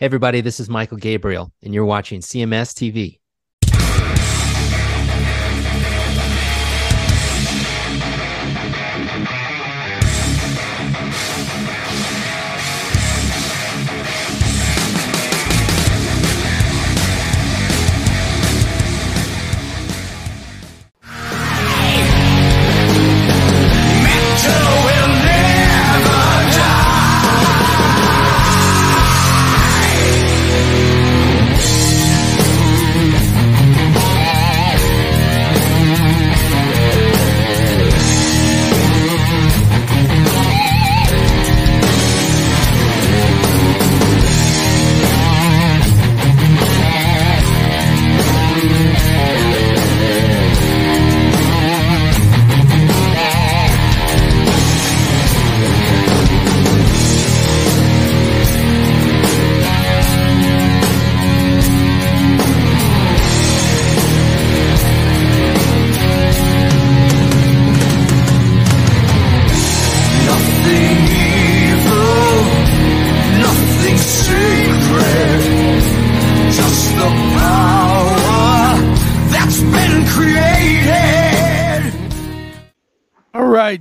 Hey, everybody, this is Michael Gabriel, and you're watching CMS TV.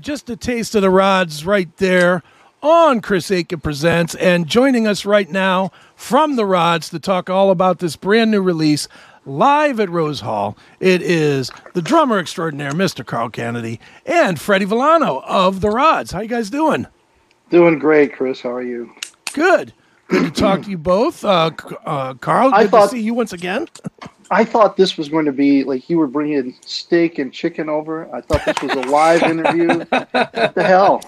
Just a taste of the rods right there on Chris Akin Presents. And joining us right now from the rods to talk all about this brand new release live at Rose Hall, it is the drummer extraordinaire, Mr. Carl Canedy, and Freddy Villano of the rods. How you guys doing? Doing great, Chris. How are you? Good. Good to talk to you both. Uh, uh, Carl, I good thought- to see you once again. I thought this was going to be like you were bringing steak and chicken over. I thought this was a live interview. What the hell?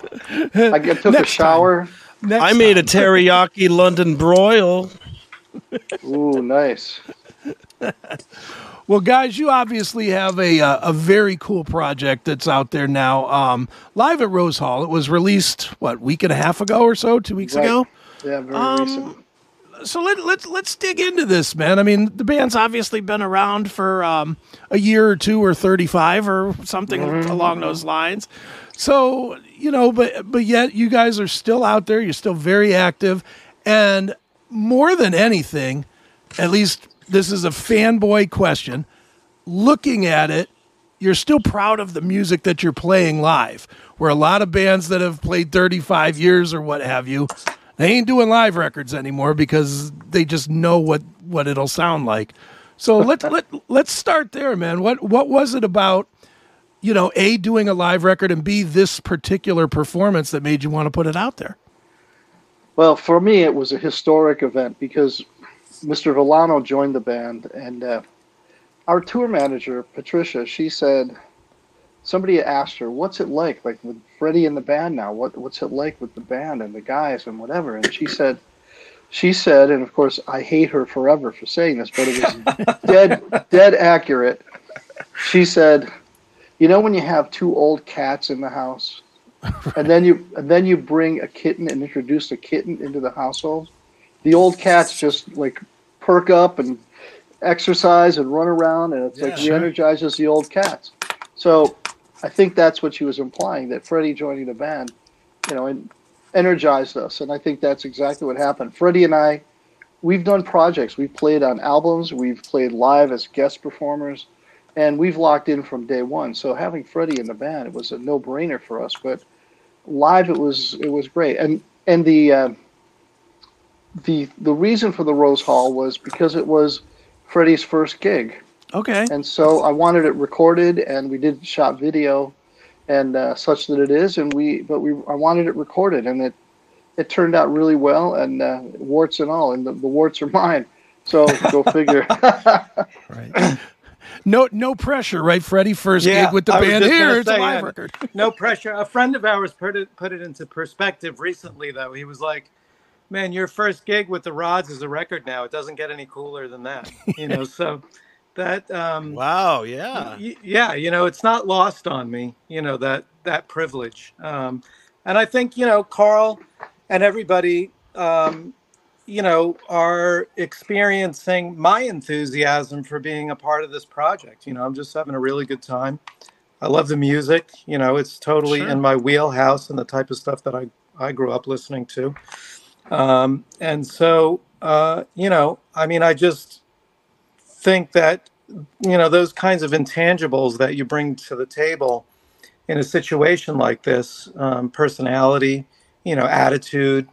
I took a Next shower. Next I made a teriyaki London broil. Ooh, nice. Well, guys, you obviously have a uh, a very cool project that's out there now. Um, live at Rose Hall. It was released what week and a half ago or so, two weeks Right. ago. Yeah, very Um, recent. So let, let's let's dig into this, man. I mean, the band's obviously been around for um, a year or two, or thirty five, or something along those lines. So you know, but but yet you guys are still out there. You're still very active, and more than anything, at least this is a fanboy question. Looking at it, you're still proud of the music that you're playing live. Where a lot of bands that have played 35 years or what have you, they ain't doing live records anymore because they just know what what it'll sound like. So let's let let's start there, man. What what was it about, you know, a doing a live record and b this particular performance that made you want to put it out there? Well, for me, it was a historic event because Mr. Villano joined the band, and uh, our tour manager, Patricia, she said somebody asked her, "What's it like, like with Freddy in the band now? What what's it like with the band and the guys and whatever?" And she said, she said, and of course, I hate her forever for saying this, but it was dead dead accurate. She said, "You know when you have two old cats in the house." and then you and then you bring a kitten and introduce a kitten into the household. The old cats just like perk up and exercise and run around, and it's like sure. re-energizes the old cats. So I think that's what she was implying that Freddy joining the band, you know, and energized us, and I think that's exactly what happened. Freddy and I, we've done projects. We've played on albums. We've played live as guest performers. And we've locked in from day one. So having Freddy in the band, it was a no-brainer for us. But live it was it was great and and the uh, the the reason for the Rose Hall was because it was Freddy's first gig Okay. and so I wanted it recorded and we did shot video and uh, such that it is and we but we I wanted it recorded and it it turned out really well and uh, warts and all and the, the warts are mine so go figure Right. No no pressure, right, Freddy? First Yeah, gig with the I band just here. gonna It's a live yeah. record. no pressure. A friend of ours put it put it into perspective recently, though. He was like, "Man, your first gig with the Rods is a record now. It doesn't get any cooler than that." You know, so that um, Wow, yeah. y- yeah, you know, it's not lost on me. You know that that privilege, um, and I think you know Carl and everybody. Um, you know, are experiencing my enthusiasm for being a part of this project. You know, I'm just having a really good time. I love the music. You know, it's totally Sure. in my wheelhouse and the type of stuff that I, I grew up listening to. Um, and so, uh, you know, I mean, I just think that you know those kinds of intangibles that you bring to the table in a situation like this, um, personality, you know, attitude.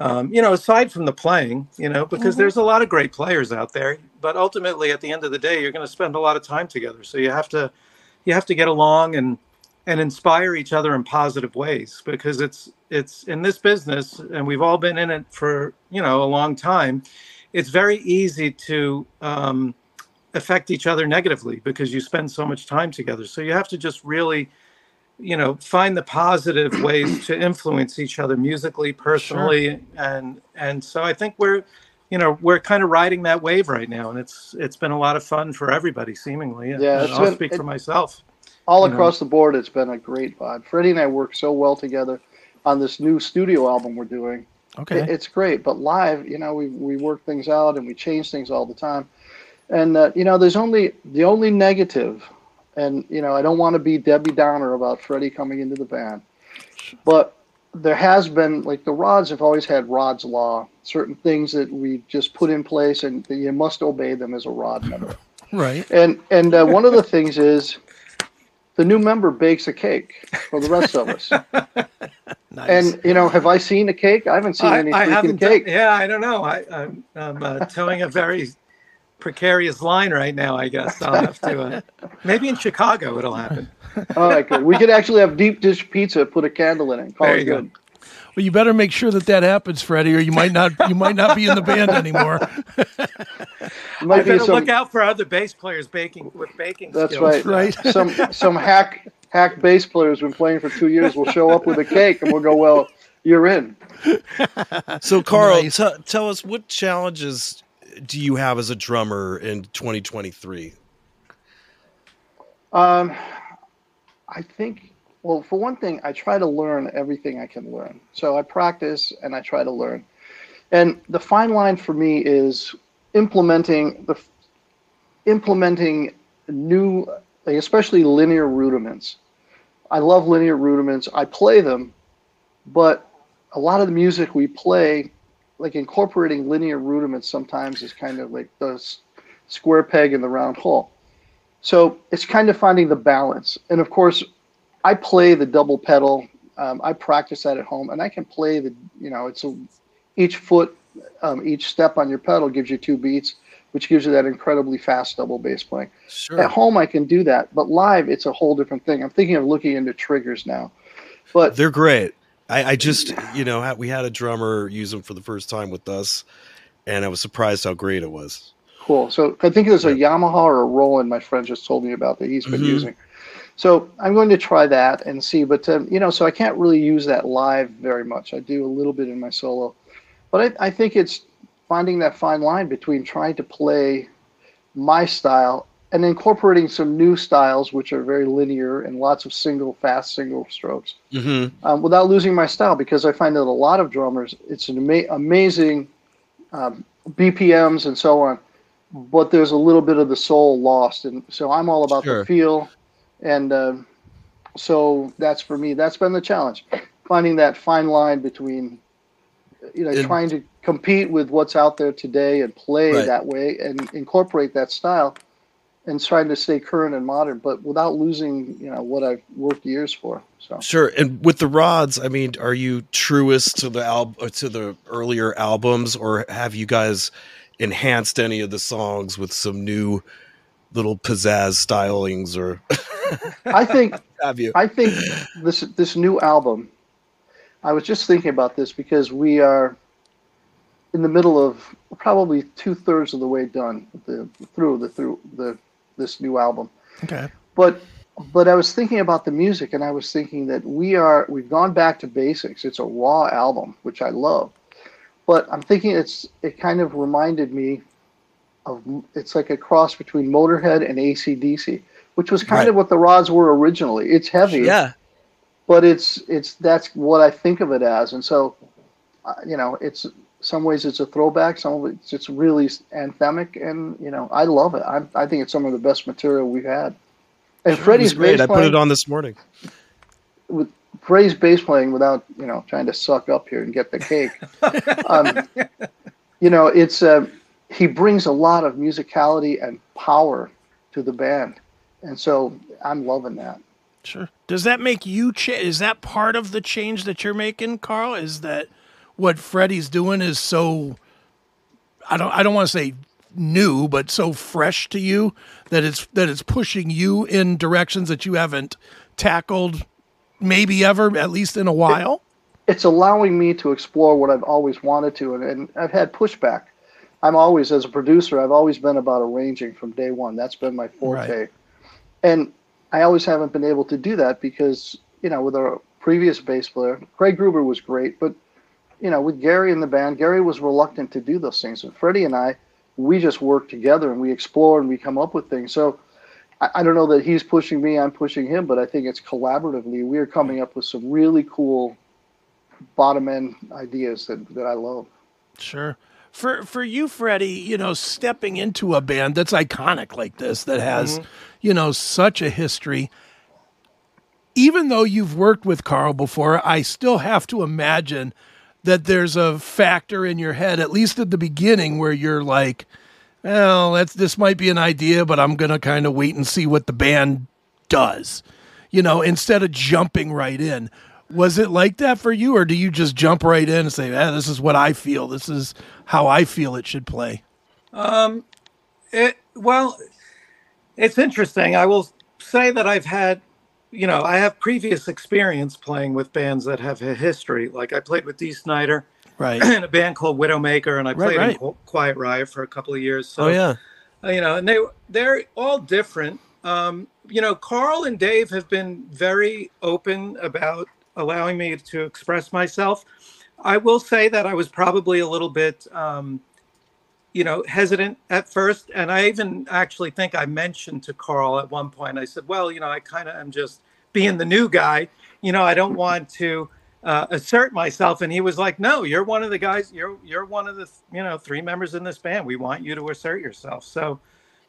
Um, you know, aside from the playing, you know, because there's a lot of great players out there, but ultimately at the end of the day, you're going to spend a lot of time together. So you have to, you have to get along and and inspire each other in positive ways because it's it's in this business and we've all been in it for you know a long time it's very easy to um, affect each other negatively because you spend so much time together so you have to just really you know find the positive ways to influence each other musically personally and and so i think we're you know we're kind of riding that wave right now and it's it's been a lot of fun for everybody seemingly and, Yeah, and it's i'll been- speak it- for myself all you know. across the board, it's been a great vibe. Freddy and I work so well together on this new studio album we're doing. Okay. It- It's great, but live, you know, we we work things out and we change things all the time. And uh, you know, there's only the only negative, and you know, I don't want to be Debbie Downer about Freddy coming into the band, but there has been like the Rods have always had Rod's law, certain things that we just put in place, and you must obey them as a Rod member. Right. And and uh, one of the things is the new member bakes a cake for the rest of us. Nice. And you know, have I seen a cake? I haven't seen I, any I freaking haven't done- cake. yeah, I don't know. I, I'm, I'm uh, towing a very precarious line right now. I guess I'll have to. Uh, maybe in Chicago it'll happen. All right, good. We could actually have deep dish pizza, put a candle in it, and call There it you go. good. well, you better make sure that that happens, Freddy, or you might not. You might not be in the band anymore. It might I be better some. look out for other bass players baking with baking That's skills. right. Right. Some some hack hack bass player who's been playing for two years will show up with a cake, and we'll go, "Well, you're in." So, Carl, Nice. t- tell us what challenges do you have as a drummer in 2023? Um, I think, well, for one thing, I try to learn everything I can learn. So I practice and I try to learn. And the fine line for me is implementing the implementing new, especially linear rudiments. I love linear rudiments. I play them, but a lot of the music we play, like incorporating linear rudiments, sometimes is kind of like the square peg in the round hole. So it's kind of finding the balance. And of course, I play the double pedal. Um, I practice that at home, and I can play the. You know, it's a, each foot, um, each step on your pedal gives you two beats, which gives you that incredibly fast double bass playing. Sure. At home, I can do that, but live, it's a whole different thing. I'm thinking of looking into triggers now, but They're great. I, I just, you know, we had a drummer use them for the first time with us, and I was surprised how great it was. Cool. So I think it there's a Yamaha or a Roland my friend just told me about that he's been Mhm. using. So I'm going to try that and see. But um, you know, so I can't really use that live very much. I do a little bit in my solo, but I, I think it's finding that fine line between trying to play my style and incorporating some new styles which are very linear and lots of single fast single strokes Mm-hmm. um, without losing my style because I find that a lot of drummers, it's an ama- amazing um, BPMs and so on, but there's a little bit of the soul lost. And so I'm all about Sure. the feel. And um, so that's for me, that's been the challenge finding that fine line between, you know, And- trying to compete with what's out there today and play Right. that way and incorporate that style and trying to stay current and modern, but without losing, you know, what I've worked years for. So. Sure. And with the rods, I mean, are you truest to the al- uh, to the earlier albums, or have you guys enhanced any of the songs with some new little pizzazz stylings, or I think have you? I think this this new album. I was just thinking about this because we are in the middle of probably two thirds of the way done the through the through the this new album. Okay. But but I was thinking about the music, and I was thinking that we are we've gone back to basics. It's a raw album, which I love. But I'm thinking it's it kind of reminded me of it's like a cross between Motorhead and ACDC, which was kind Right. of what the rods were originally. It's heavy, Yeah. but it's it's that's what I think of it as, and so uh, you know, it's some ways it's a throwback, some of it's just really anthemic, and you know, I love it. I I think it's some of the best material we've had. And It was Freddy's great. bass I put playing, it on this morning. With Freddy's bass playing without you know trying to suck up here and get the cake. um, you know, it's uh, he brings a lot of musicality and power to the band, and so I'm loving that. Sure. Does that make you cha- is that part of the change that you're making, Carl? Is that what Freddy's doing is so I don't I don't want to say new, but so fresh to you that it's that it's pushing you in directions that you haven't tackled maybe ever, at least in a while? It's allowing me to explore what I've always wanted to, and, and I've had pushback. I'm always, as a producer, I've always been about arranging from day one. That's been my forte. Right. And I always haven't been able to do that because, you know, with our previous bass player, Craig Gruber was great, but, you know, with Gary in the band, Gary was reluctant to do those things. And Freddy and I, we just work together and we explore and we come up with things. So I, I don't know that he's pushing me, I'm pushing him, but I think it's collaboratively. We are coming up with some really cool bottom end ideas that, that I love. Sure. For for you, Freddy, you know, stepping into a band that's iconic like this, that has, mm-hmm. you know, such a history. Even though you've worked with Carl before, I still have to imagine that there's a factor in your head, at least at the beginning, where you're like, well, that's this might be an idea, but I'm gonna kind of wait and see what the band does. You know, instead of jumping right in. Was it like that for you, or do you just jump right in and say, ah, this is what I feel. This is how I feel it should play? Um, it, well, it's interesting. I will say that I've had, you know, I have previous experience playing with bands that have a history. Like I played with Dee Snider Right. in a band called Widowmaker, and I played right. in Quiet Riot for a couple of years. So, Oh yeah. uh, you know, and they they're all different. Um, you know, Carl and Dave have been very open about allowing me to express myself. I will say that I was probably a little bit, um, you know, hesitant at first, and I even actually think I mentioned to Carl at one point. I said, "Well, you know, I kind of am just being the new guy. You know, I don't want to." Uh, assert myself and he was like no you're one of the guys you're you're one of the you know three members in this band we want you to assert yourself so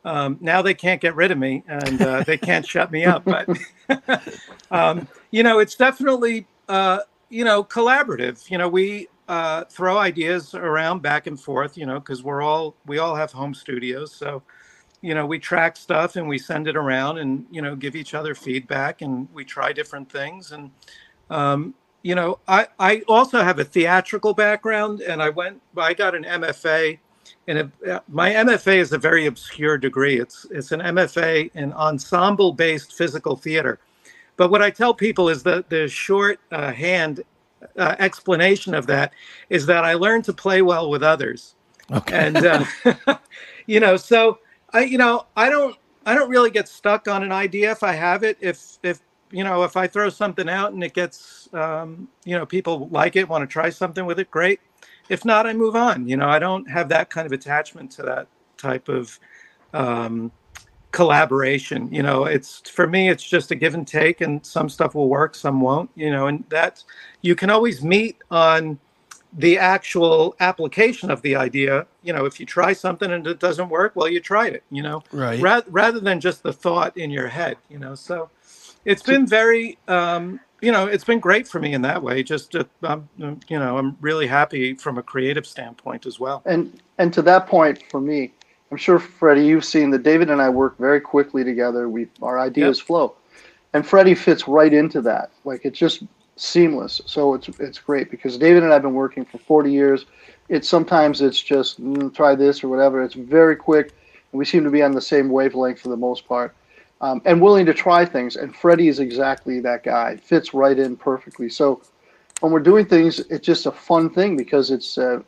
um, now they can't get rid of me and uh, they can't shut me up but um, you know it's definitely uh, you know collaborative you know we uh, throw ideas around back and forth you know because we're all we all have home studios so you know we track stuff and we send it around and you know give each other feedback and we try different things and um, you know I, I also have a theatrical background and i went i got an mfa and my MFA is a very obscure degree. It's it's an MFA in ensemble based physical theater. But what I tell people is that the short uh, hand uh, explanation of that is that I learned to play well with others. Okay. And uh, you know, so I you know I don't I don't really get stuck on an idea if I have it. If if you know if I throw something out and it gets um, you know people like it, want to try something with it, great if not i move on you know i don't have that kind of attachment to that type of um, collaboration you know it's for me it's just a give and take and some stuff will work some won't you know and that you can always meet on the actual application of the idea you know if you try something and it doesn't work well you tried it you know Right. Ra- rather than just the thought in your head you know so it's been very um, you know it's been great for me in that way just uh, um, you know i'm really happy from a creative standpoint as well And and to that point, for me, I'm sure Freddy, you've seen that David and I work very quickly together. We our ideas flow, and Freddy fits right into that. Like it's just seamless. So it's it's great because David and I've been working for 40 years. It's sometimes it's just mm, try this or whatever. It's very quick, and we seem to be on the same wavelength for the most part, um, and willing to try things. And Freddy is exactly that guy. Fits right in perfectly. So when we're doing things, it's just a fun thing because it's. Uh,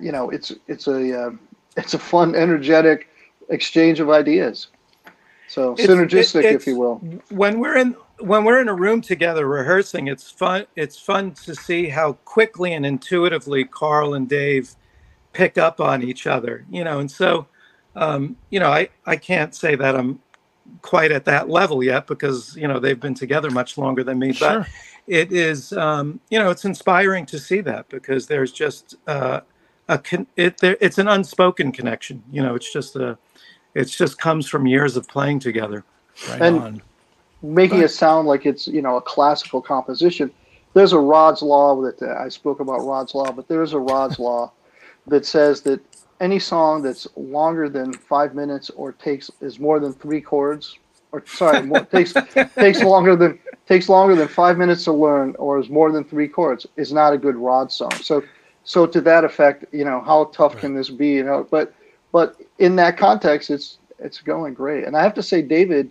you know, it's it's a uh, it's a fun, energetic exchange of ideas. So It's- synergistic, it- if you will. when we're in when we're in a room together rehearsing it's fun it's fun to see how quickly and intuitively carl and dave pick up on each other you know and so um, you know i i can't say that i'm quite at that level yet because you know they've been together much longer than me Sure. but it is um, you know it's inspiring to see that because there's just uh, a con- it there it's an unspoken connection you know it's just a it's just comes from years of playing together Right And- on. Making it sound like it's you know a classical composition. There's a Rod's law that uh, I spoke about Rod's law, but there's a Rod's law that says that any song that's longer than five minutes or takes is more than three chords, or sorry, more, takes takes longer than takes longer than five minutes to learn or is more than three chords is not a good Rod song. So, so to that effect, you know, how tough can this be? You know, but but in that context, it's it's going great. And I have to say, David,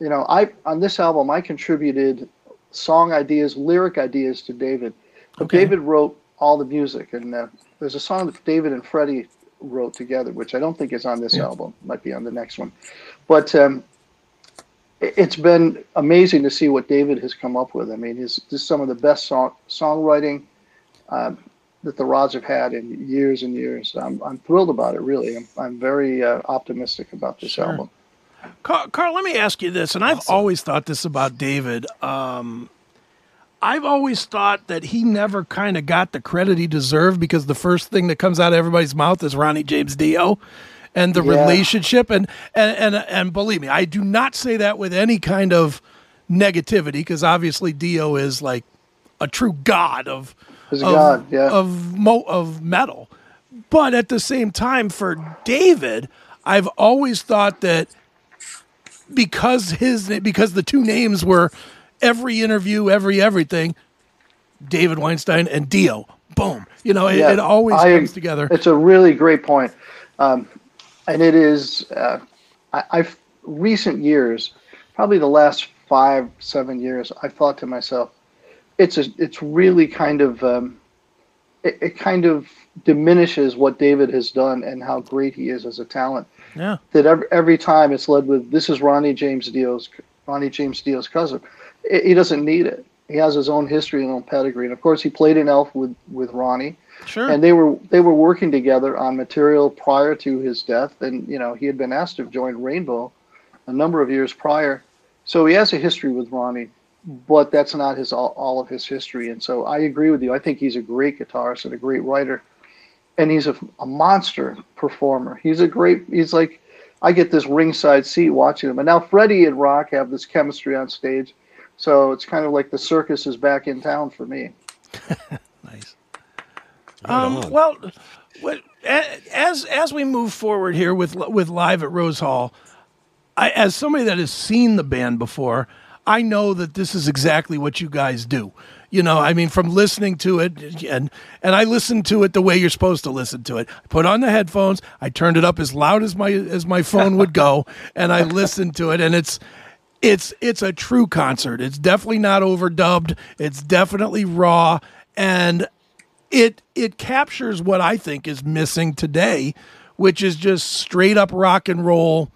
you know, I on this album I contributed song ideas, lyric ideas to David. But Okay. David wrote all the music, and uh, there's a song that David and Freddy wrote together, which I don't think is on this album. Might be on the next one, but um, it- it's been amazing to see what David has come up with. I mean, his this is some of the best song songwriting um, that the Rods have had in years and years. I'm I'm thrilled about it. Really, I'm I'm very uh, optimistic about this Sure. album. Carl, Carl, let me ask you this, and I've always thought this about David. Um, I've always thought that he never kind of got the credit he deserved because the first thing that comes out of everybody's mouth is Ronnie James Dio and the Yeah. relationship. And, and and and believe me, I do not say that with any kind of negativity because obviously Dio is like a true god of He's of, god, yeah. of mo- of metal. But at the same time, for David, I've always thought that because his because the two names were every interview, every everything, David Weinstein and Dio. Boom. You know, it, Yeah, it always I- comes together. It's a really great point. Um, and it is, uh, I, I've recent years, probably the last five, seven years, I've thought to myself, it's a, it's really kind of, um, it, it kind of diminishes what David has done and how great he is as a talent. Yeah. That every, every time it's led with, this is Ronnie James Dio's, Ronnie James Dio's cousin. It, he doesn't need it. He has his own history and own pedigree. And of course, he played in Elf with, with Ronnie Sure. and they were they were working together on material prior to his death and you know he had been asked to join rainbow a number of years prior so he has a history with ronnie but that's not his all, all of his history. And so i agree with you. I think he's a great guitarist and a great writer. And he's a, a monster performer. He's a great he's like i get this ringside seat watching him. And now freddy and rock have this chemistry on stage. So it's kind of like the circus is back in town for me. Nice. Right Um, well, what, as as we move forward here with with live at Rose Hall, I, as somebody that has seen the band before, I know that this is exactly what you guys do. You know, I mean, from listening to it, and and I listened to it the way you're supposed to listen to it. I put on the headphones, I turned it up as loud as my as my phone would go, and I listened to it, and it's it's it's a true concert. It's definitely not overdubbed. It's definitely raw, and it it captures what I think is missing today, which is just straight up rock and roll,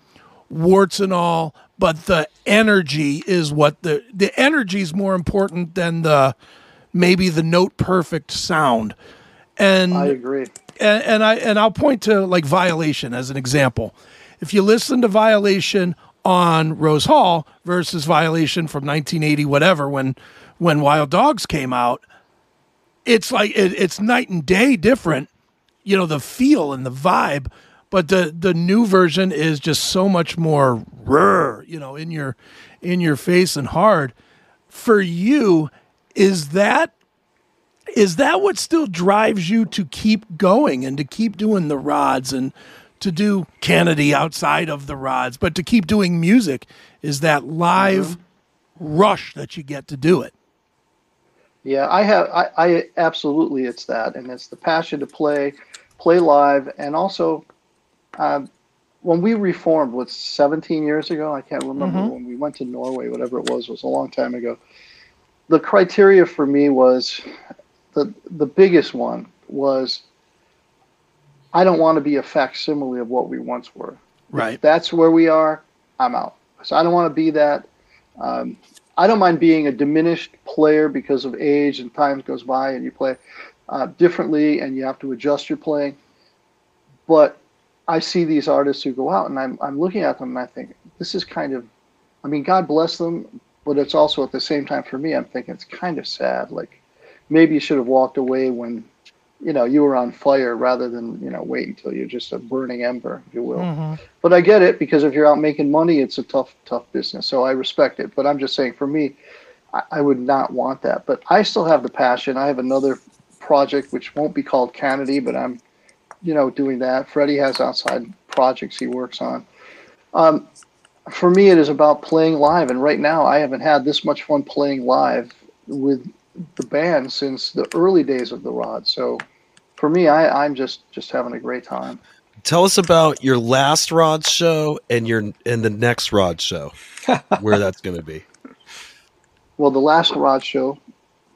warts and all. But the energy is what the the energy is more important than the maybe the note perfect sound. And i agree and, and I and I'll point to like Violation as an example. If you listen to Violation on Rose Hall versus Violation from 1980, whatever, when when Wild Dogs came out, it's like it, it's night and day different. You know the feel and the vibe, but the the new version is just so much more rrr, you know, in your in your face and hard. For you, is that is that what still drives you to keep going and to keep doing the rods and to do Canedy outside of the rods, but to keep doing music? Is that live mm-hmm. rush that you get to do it? Yeah, I have. I, I absolutely, it's that, and it's the passion to play, play live, and also, um, when we reformed, what 17 years ago, I can't remember when we went to Norway, whatever it was, it was a long time ago. The criteria for me was, the the biggest one was, I don't want to be a facsimile of what we once were. Right. If that's where we are, I'm out. So I don't want to be that. Um, I don't mind being a diminished player because of age and time goes by and you play uh, differently and you have to adjust your playing. But I see these artists who go out and I'm, I'm looking at them and I think this is kind of, I mean, God bless them, but it's also at the same time for me, I'm thinking it's kind of sad. Like maybe you should have walked away when, you know, you were on fire rather than, you know, wait until you're just a burning ember, if you will. Mm-hmm. But I get it because if you're out making money, it's a tough, tough business. So I respect it. But I'm just saying, for me, I, I would not want that. But I still have the passion. I have another project which won't be called Canedy, but I'm you know, doing that. Freddy has outside projects he works on. Um, for me, it is about playing live, and right now, I haven't had this much fun playing live with the band since the early days of the Rod. So, for me, I, I'm just just having a great time. Tell us about your last Rod show and your and the next Rod show, where that's going to be. Well, the last Rod show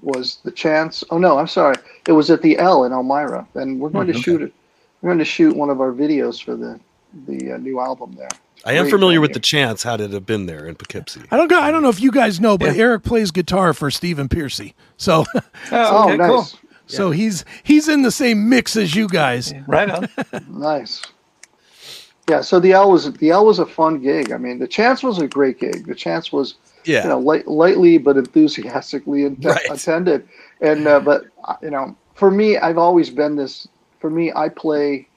was the chance. Oh no, I'm sorry. It was at the L in Elmira, and we're going Hmm, to okay. shoot it. We're going to shoot one of our videos for the the uh, new album there. I am Great familiar with the chance. Had it have been there in Poughkeepsie? I don't go, I don't know if you guys know, but Yeah. Erik plays guitar for Stephen Pearcy. So Oh, Oh, okay, nice, cool. so he's he's in the same mix as you guys. Right on. nice. Yeah, so the L was the L was a fun gig. I mean, the chance was a great gig. The chance was Yeah. you know light, lightly but enthusiastically in- Right. attended, and uh, but uh, you know for me, I've always been this. For me, I play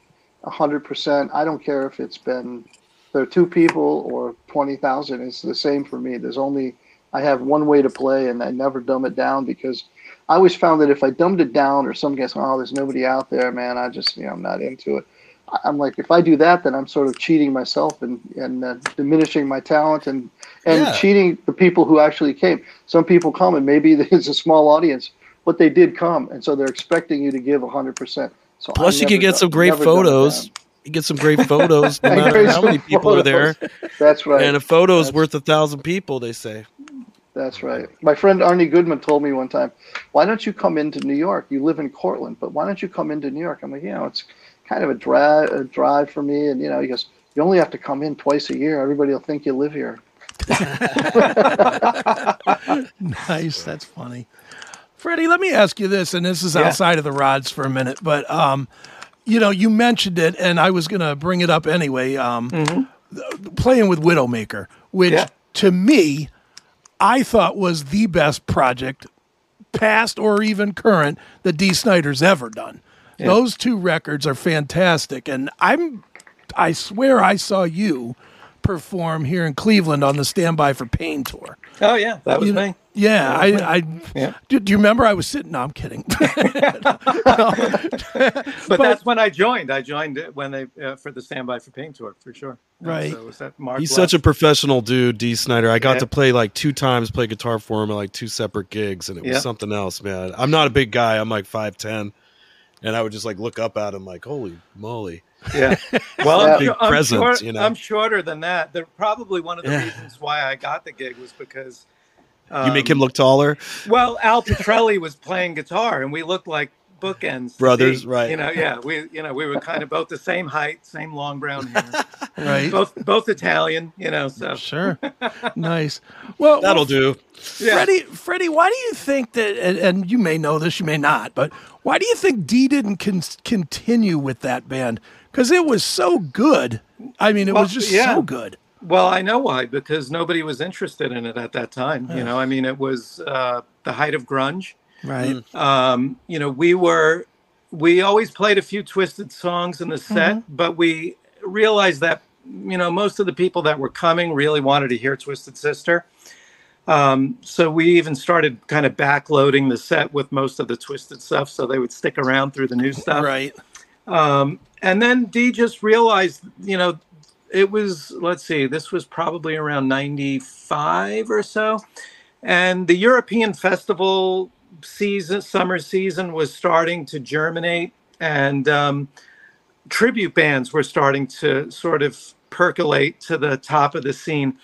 hundred percent. I don't care if it's been there are two people or twenty thousand. It's the same for me. There's only I have one way to play, and I never dumb it down because I always found that if I dumbed it down or some guess, oh, there's nobody out there, man. I just you know I'm not into it. I'm like, if I do that, then I'm sort of cheating myself and and uh, diminishing my talent and and Yeah. cheating the people who actually came. Some people come and maybe it's a small audience, but they did come, and so they're expecting you to give hundred percent. So I Plus, you never can get du- some great never dumb it photos. You get some great photos, no And matter how many some people are there. That's right. And a photo is That's- worth a thousand people, they say. That's right. My friend Arnie Goodman told me one time, "Why don't you come into New York? You live in Cortland, but why don't you come into New York?" I'm like, you know, it's kind of a drive, a drive for me, and you know, he goes, "You only have to come in twice a year. Everybody will think you live here." Nice, that's funny. Freddy, let me ask you this, and this is Yeah. outside of the rods for a minute, but um, you know, you mentioned it, and I was gonna bring it up anyway. Um, th- playing with Widowmaker, which Yeah. to me, I thought was the best project, past or even current, that Dee Snider's ever done. Those two records are fantastic, and I'm, I swear, I saw you perform here in Cleveland on the Standby for Pain tour. Oh yeah, that was You know- me. Yeah, I, I Yeah. do, do you remember I was sitting? No, I'm kidding. But, that's when I joined. I joined it when they uh, for the Standby for Pain tour for sure. Right. So was that Mark? He's such a professional dude, Dee Snider. I got Yeah. to play like two times, play guitar for him at like two separate gigs, and it was Yeah. something else, man. I'm not a big guy. I'm like five ten, and I would just like look up at him like, holy moly. Yeah. Well, I'm, Big I'm, presence, short- you know? I'm shorter than that. They're probably one of the Yeah. reasons why I got the gig was because You make him um, look taller. Well, Al Pitrelli was playing guitar, and we looked like bookends. Brothers, see. right. You know, yeah, we you know we were kind of both the same height, same long brown hair, right. both both Italian. You know, so Sure. nice. Well, That'll well, do. yeah. Freddy, Freddy, why do you think that? And, and you may know this, you may not, but why do you think Dee didn't con- continue with that band? Because it was so good. I mean, it Well, was just yeah. so good. Well, I know why because nobody was interested in it at that time. You know, I mean, it was uh, the height of grunge. Right. um, you know, we were we always played a few twisted songs in the set, but we realized that you know most of the people that were coming really wanted to hear Twisted Sister. Um, so we even started kind of backloading the set with most of the twisted stuff, so they would stick around through the new stuff. Right. Um, and then Dee just realized, you know, it was, let's see, this was probably around 95 or so. And the European festival season, summer season was starting to germinate. And um, tribute bands were starting to sort of percolate to the top of the scene.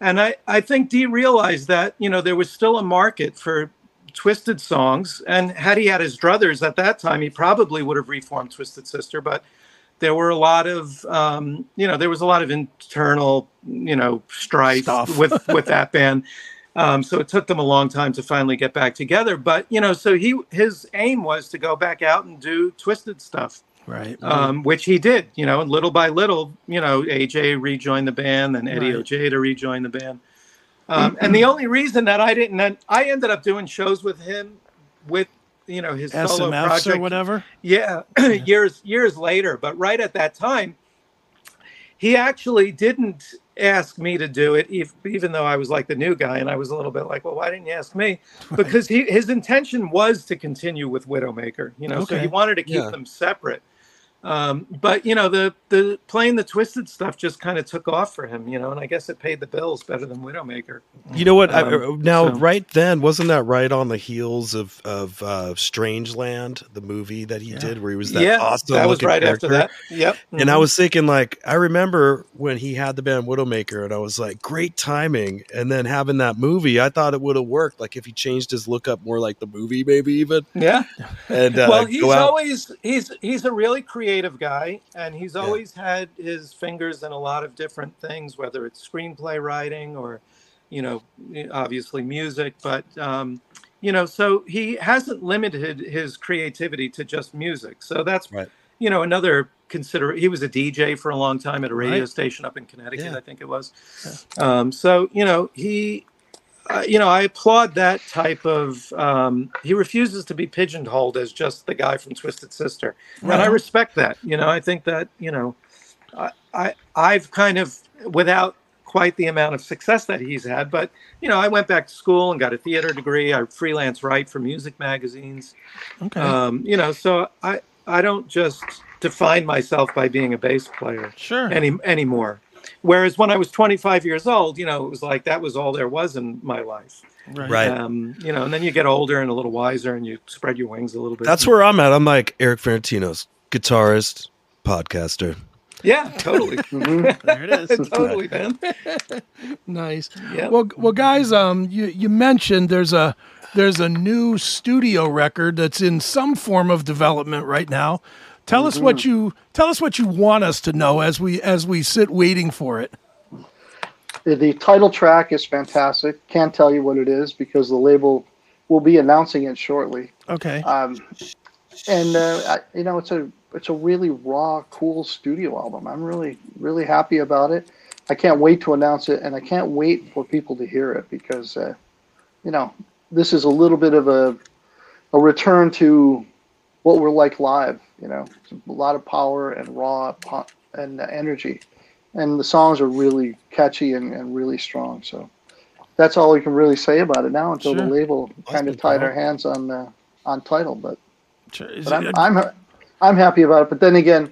And I, I think Dee realized that, you know, there was still a market for twisted songs. And had he had his druthers at that time, he probably would have reformed Twisted Sister. But there were a lot of, um, you know, there was a lot of internal, you know, strife Stuff. with with that band. Um, so it took them a long time to finally get back together. But you know, so he his aim was to go back out and do twisted stuff Right. um, which he did, you know, and little by little, you know, AJ rejoined the band, and Eddie Right. Ojeda rejoined the band. Um, and the only reason that I didn't, I ended up doing shows with him, with you know his solo SMFs project, or whatever. yeah, years years later. But right at that time, he actually didn't ask me to do it, ev- even though I was like the new guy, and I was a little bit like, well, why didn't you ask me? Because he his intention was to continue with Widowmaker, you know, so he wanted to keep Yeah. them separate. Um, but you know, the the playing the twisted stuff just kind of took off for him, you know, and I guess it paid the bills better than Widowmaker. You know what? I, Um, now, so- right then, wasn't that right on the heels of of uh, Strangeland, the movie that he did, where he was that yeah, awesome that was right after that. Yep. And I Mhm. was thinking, like, I remember when he had the band Widowmaker, and I was like, great timing. And then having that movie, I thought it would have worked. Like, if he changed his look up more like the movie, maybe even. yeah. And uh, well, he's always he's he's a really creative guy, and he's always had his fingers in a lot of different things, whether it's screenplay writing or, you know, obviously music. But um, you know, so he hasn't limited his creativity to just music. So that's Right. you know another consider. He was a DJ for a long time at a radio Right. station up in Connecticut, Yeah. I think it was. Um, so you know he uh, you know, I applaud that type of. Um, he refuses to be pigeonholed as just the guy from Twisted Sister, and I respect that. You know, I think that you know, I, I I've kind of without quite the amount of success that he's had, but you know, I went back to school and got a theater degree. I freelance write for music magazines. Okay. Um, you know, so I I don't just define myself by being a bass player sure. any anymore. Whereas when I was 25 years old, you know, it was like that was all there was in my life. Right. Um, you know, and then you get older and a little wiser and you spread your wings a little bit. That's where I'm at. I'm like Erik Ferentinos, guitarist, podcaster. Yeah, totally. Mhm. There it is. totally, man. nice. Yeah. Well, well, guys, um, you you mentioned there's a there's a new studio record that's in some form of development right now. Tell us what you tell us what you want us to know as we as we sit waiting for it. The, the title track is fantastic. Can't tell you what it is because the label will be announcing it shortly. Okay. Um, and uh, I, you know, it's a it's a really raw, cool studio album. I'm really really happy about it. I can't wait to announce it, and I can't wait for people to hear it because, uh, you know, this is a little bit of a a return to what we're like live. You know, a lot of power and raw po- and uh, energy, and the songs are really catchy and, and really strong. So that's all we can really say about it now until Sure. the label kind of Awesome, tied Paul. our hands on uh, on title. But Sure. But I'm, it- I'm I'm happy about it. But then again,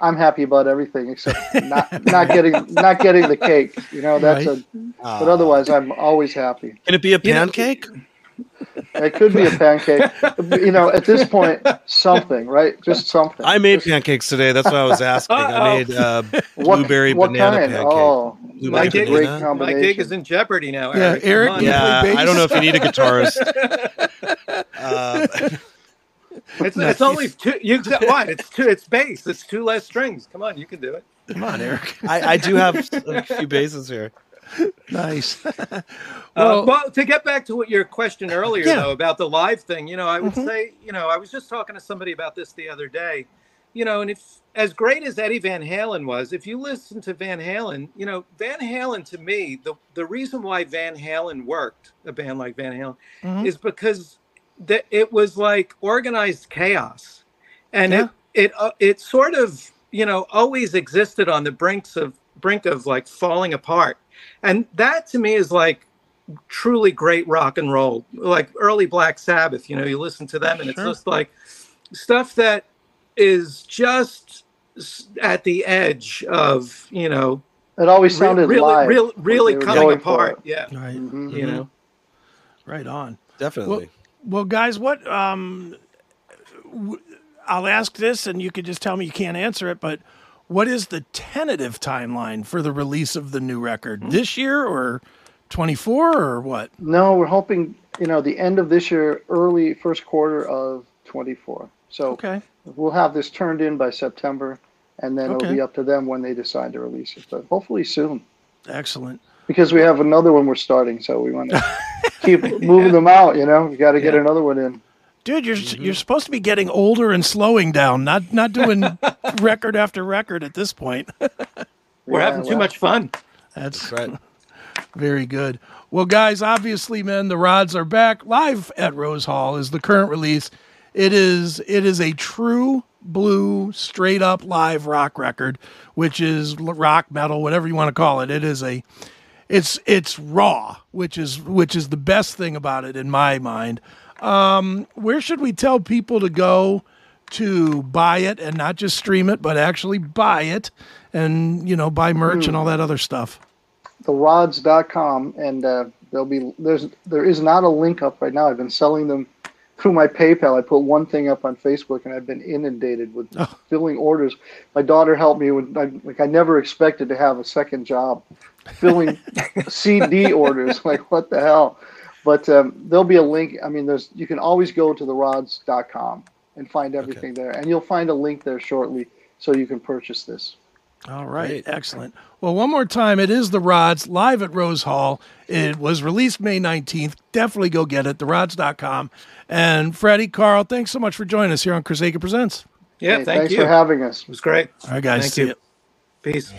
I'm happy about everything except not not getting not getting the cake. You know, that's Right. a. But otherwise, I'm always happy. Can it be a You know- pancake? It could be a pancake. you know, at this point, something, right? Just something. I made pancakes today. That's why I was asking. I Uh-oh. made uh, blueberry what banana kind? pancake. Oh, Blueberry My that's gig, banana. my combination. gig is in jeopardy now. Yeah, Erik. Erik, Come on. you Yeah, I don't know if you need a guitarist. Uh, It's, it's only two. You got what? It's two. It's bass. It's two less strings. Come on, you can do it. Come on, Erik. I, I do have a few basses here. Nice. Uh, Well- well, to get back to what your question earlier, Yeah. though, about the live thing, you know, I would Mhm. say, you know, I was just talking to somebody about this the other day, you know, and if as great as Eddie Van Halen was, if you listen to Van Halen, you know, Van Halen to me, the the reason why Van Halen worked, a band like Van Halen, Mhm. is because that it was like organized chaos, and Yeah. it it uh, it sort of you know always existed on the brinks of brink of like falling apart, and that to me is like truly great rock and roll, like early Black Sabbath. You know, you listen to them, and it's just like stuff that is just at the edge of you know It always re- sounded really live. really when really coming apart. Yeah, Right. Mhm. you know. Right on. Definitely. Well, guys, what um, w- I'll ask this, and you could just tell me you can't answer it. But what is the tentative timeline for the release of the new record hmm. this year, or twenty four, or what? No, we're hoping you know the end of this year, early first quarter of 24. So Okay. we'll have this turned in by September, and then Okay. it'll be up to them when they decide to release it. But hopefully soon, Excellent. because we have another one we're starting, so we want to keep moving them out. You know, we got to get Yeah. another one in. Dude, you're mm-hmm. you're supposed to be getting older and slowing down, not not doing record after record at this point. We're Yeah, having too much fun. That's right. Very good. Well, guys, obviously, man, the rods are back live at Rose Hall. Is the current release? It is. It is a true blue, straight up live rock record, which is rock metal, whatever you want to call it. It is a. It's it's raw, which is which is the best thing about it in my mind. Um, where should we tell people to go to buy it and not just stream it, but actually buy it and, you know, buy merch and all that other stuff? therods.com and uh, there'll be there's there is not a link up right now. I've been selling them through my paypal. I put one thing up on facebook and i've been inundated with Oh. filling orders. My daughter helped me with I, like i never expected to have a second job filling cd orders. Like what the hell but um, there'll be a link i mean there's you can always go to therods.com and find everything there and you'll find a link there shortly so you can purchase this All right, excellent. Well, one more time, it is The Rods live at Rose Hall. It was released May 19th. Definitely go get it, therods.com. And Freddy, Carl, thanks so much for joining us here on Chris Akin Presents. Yeah, Hey, thank thanks you. for having us it was great. All right, guys. Thank see you. ya. Peace.